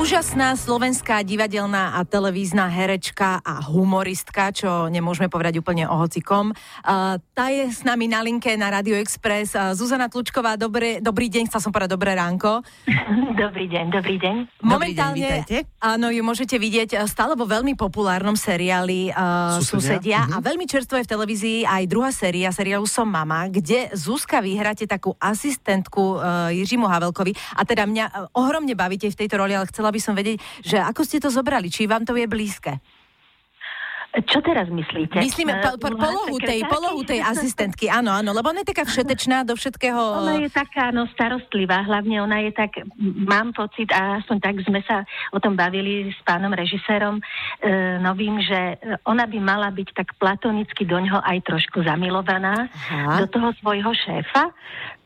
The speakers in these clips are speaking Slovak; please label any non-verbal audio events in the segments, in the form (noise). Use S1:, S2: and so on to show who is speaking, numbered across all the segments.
S1: Úžasná slovenská divadelná a televízna herečka a humoristka, čo nemôžeme povedať úplne o hocikom. Uh, tá je s nami na linke na Radio Express. Uh, Zuzana Tlučková, dobré, dobrý deň, chcel som povedať dobré ránko. (laughs)
S2: Dobrý deň, dobrý deň.
S1: Momentálne, dobrý deň, áno, ju môžete vidieť stále vo veľmi populárnom seriáli uh, Susedia, Susedia uh-huh. a veľmi čerstvo je v televízii aj druhá séria, seriálu Som mama, kde Zuzka vyhráte takú asistentku uh, Jiřímu Havelkovi a teda mňa uh, ohromne bavíte v tejto roli, ale chcela by som vedieť, že ako ste to zobrali, či vám to je blízke.
S2: Čo teraz myslíte?
S1: Myslíme po, po, polohu, tej, polohu tej asistentky, áno, áno, lebo ona je taká všetečná do všetkého.
S2: Ona je taká, no, starostlivá, hlavne ona je tak, mám pocit, a aspoň tak sme sa o tom bavili s pánom režisérom e, novým, že ona by mala byť tak platonicky do ňoho aj trošku zamilovaná, Aha. do toho svojho šéfa,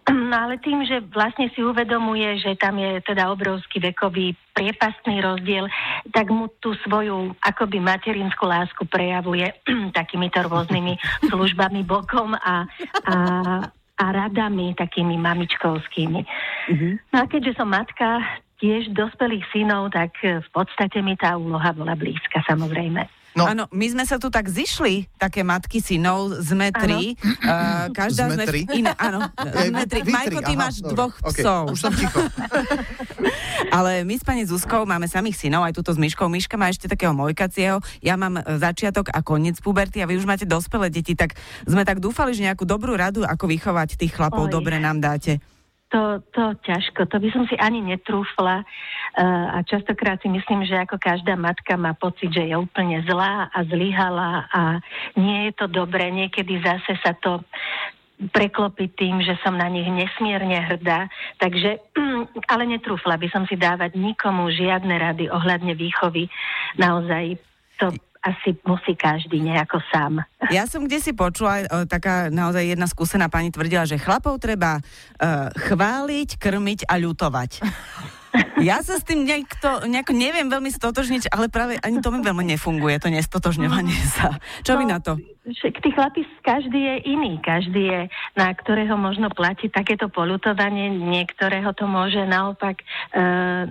S2: (clears throat) No ale tým, že vlastne si uvedomuje, že tam je teda obrovský vekový priepastný rozdiel, tak mu tú svoju akoby materinskú lásku prejavuje (clears throat) takýmito rôznymi (laughs) službami bokom a, a, a radami takými mamičkovskými. Mm-hmm. No a keďže som matka tiež dospelých synov, tak v podstate mi tá úloha bola blízka samozrejme.
S3: No. Áno, my sme sa tu tak zišli, také matky synov, sme tri. Uh, (clears throat) každá sme...
S4: tri?
S3: Iné, áno, (laughs) sme tri. Majko, ty aha, máš dobra. dvoch okay, psov.
S4: Už som ticho. (laughs)
S3: Ale my s pani Zuzkou máme samých synov, aj túto s Myškou. Myška má ešte takého mojkacieho. Ja mám začiatok a koniec puberty a vy už máte dospelé deti, tak sme tak dúfali, že nejakú dobrú radu, ako vychovať tých chlapov, Oj. dobre nám dáte
S2: to, to ťažko, to by som si ani netrúfla a častokrát si myslím, že ako každá matka má pocit, že je úplne zlá a zlyhala a nie je to dobré, niekedy zase sa to preklopiť tým, že som na nich nesmierne hrdá. Takže, (clears throat) ale netrúfla by som si dávať nikomu žiadne rady ohľadne výchovy. Naozaj to asi musí každý nejako sám.
S3: Ja som kde si počula, o, taká naozaj jedna skúsená pani tvrdila, že chlapov treba uh, chváliť, krmiť a ľutovať. (laughs) Ja sa s tým nejako, nejako neviem veľmi stotožniť, ale práve ani to mi veľmi nefunguje, to nestotožňovanie sa. Čo no, vy na to?
S2: Však tí chlapi, každý je iný, každý je, na ktorého možno platí takéto polutovanie, niektorého to môže naopak e,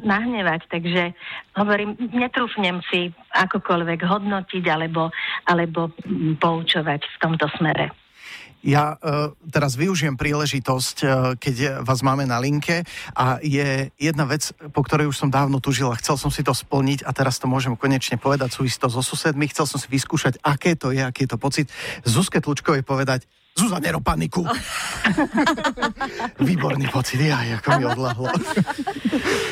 S2: nahnevať, takže hovorím, netrúfnem si akokoľvek hodnotiť alebo, alebo poučovať v tomto smere.
S4: Ja uh, teraz využijem príležitosť, uh, keď vás máme na linke a je jedna vec, po ktorej už som dávno tužil a chcel som si to splniť a teraz to môžem konečne povedať, súvisí to so susedmi, chcel som si vyskúšať, aké to je, aký je to pocit. Zuzke Tlučkovej povedať, Zuzá, nero paniku. (laughs) Výborný pocit, ja, ako mi odlahlo.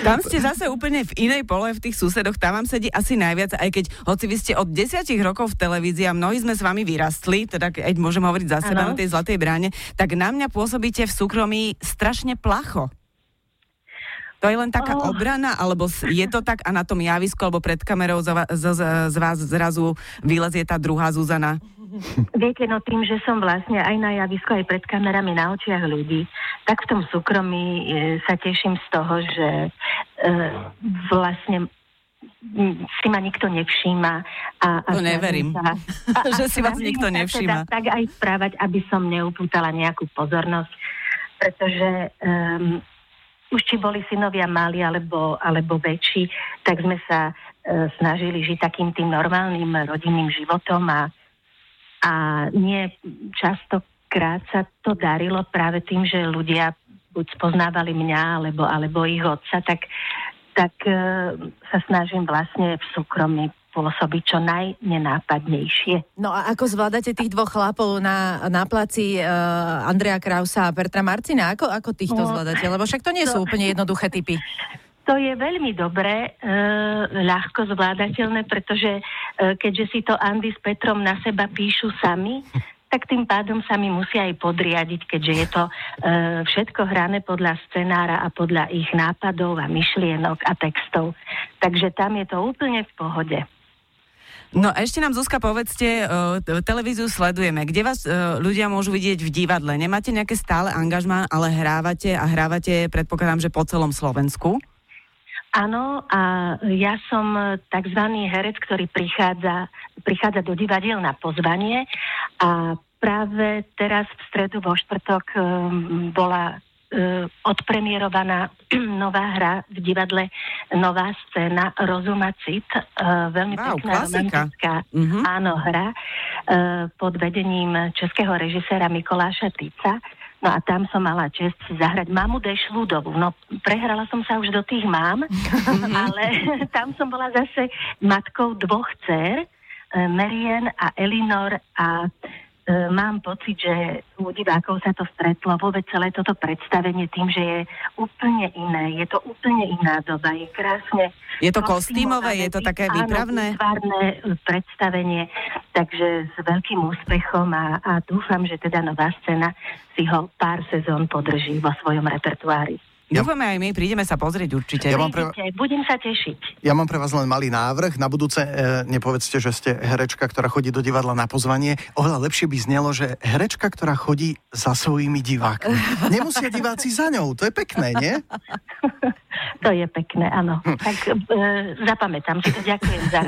S3: tam ste zase úplne v inej pole, v tých susedoch, tam vám sedí asi najviac, aj keď, hoci vy ste od desiatich rokov v televízii a mnohí sme s vami vyrastli, teda keď môžem hovoriť za seba ano. na tej zlatej bráne, tak na mňa pôsobíte v súkromí strašne placho. To je len taká oh. obrana, alebo je to tak a na tom javisku, alebo pred kamerou z, z, z, z vás zrazu vylezie tá druhá Zuzana?
S2: Viete, no tým, že som vlastne aj na javisku, aj pred kamerami na očiach ľudí, tak v tom súkromí e, sa teším z toho, že e, vlastne si ma nikto nevšíma. A, a
S3: to neverím, sa, a, (laughs) že si vás nikto teda nevšíma.
S2: Teda, tak aj správať, aby som neupútala nejakú pozornosť, pretože um, už či boli synovia mali alebo, alebo väčší, tak sme sa uh, snažili žiť takým tým normálnym rodinným životom a a nie častokrát sa to darilo práve tým, že ľudia buď spoznávali mňa alebo, alebo ich otca, tak, tak e, sa snažím vlastne v súkromí pôsobiť čo najnenápadnejšie.
S1: No a ako zvládate tých dvoch chlapov na, na placi uh, Andrea Krausa a Bertra Marcina? Ako, ako týchto no, zvládate? Lebo však to nie sú úplne jednoduché typy. (laughs)
S2: To je veľmi dobre, e, ľahko zvládateľné, pretože e, keďže si to Andy s Petrom na seba píšu sami, (laughs) tak tým pádom sa mi musia aj podriadiť, keďže je to e, všetko hrané podľa scenára a podľa ich nápadov a myšlienok a textov. Takže tam je to úplne v pohode.
S3: No a ešte nám, Zuzka, povedzte, uh, televíziu sledujeme. Kde vás uh, ľudia môžu vidieť v divadle? Nemáte nejaké stále angažmá, ale hrávate a hrávate, predpokladám, že po celom Slovensku?
S2: Áno, a ja som tzv. herec, ktorý prichádza, prichádza do divadiel na pozvanie a práve teraz v stredu vo štvrtok um, bola uh, odpremierovaná (clears throat) nová hra v divadle nová scéna Rozumacit, uh, veľmi wow, pekná romantická mm-hmm. áno, hra pod vedením českého režiséra Mikoláša Tica. No a tam som mala čest si zahrať mamu Dešľudovú. No prehrala som sa už do tých mám, ale (laughs) tam som bola zase matkou dvoch dcer, Merien a Elinor a mám pocit, že u divákov sa to stretlo, vôbec celé toto predstavenie tým, že je úplne iné, je to úplne iná doba, je krásne.
S3: Je to kostýmové, je to také výpravné?
S2: Áno, predstavenie, takže s veľkým úspechom a, a dúfam, že teda nová scéna si ho pár sezón podrží vo svojom repertoári.
S3: Ja... Dúfame aj my, prídeme sa pozrieť určite.
S2: Ja mám pre... Budem sa tešiť.
S4: Ja mám pre vás len malý návrh. Na budúce e, nepovedzte, že ste herečka, ktorá chodí do divadla na pozvanie. Oveľa lepšie by znelo, že herečka, ktorá chodí za svojimi divákmi. (laughs) Nemusia diváci za ňou. To je pekné, nie?
S2: To je pekné, áno. Hm. Tak e, zapamätám si to, ďakujem za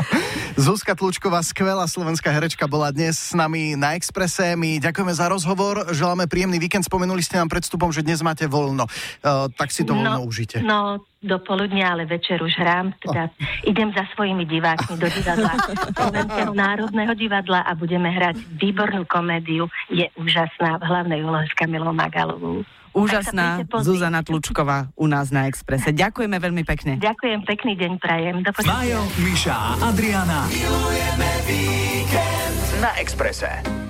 S2: (laughs)
S4: Zuzka Tlučková, skvelá slovenská herečka, bola dnes s nami na Exprese. My ďakujeme za rozhovor, želáme príjemný víkend. Spomenuli ste nám predstupom, že dnes máte voľno. E, tak si to voľno no, užite.
S2: No, do poludnia, ale večer už hrám. Teda oh. idem za svojimi divákmi do divadla (laughs) Slovenského národného divadla a budeme hrať výbornú komédiu. Je úžasná v hlavnej úlohe s Kamilou Magalovou.
S3: Úžasná Zuzana Tlučková u nás na Exprese. Ďakujeme veľmi pekne.
S2: Ďakujem, pekný deň prajem. Do
S5: Majo, Miša a Adriana. Milujeme víkend na Exprese.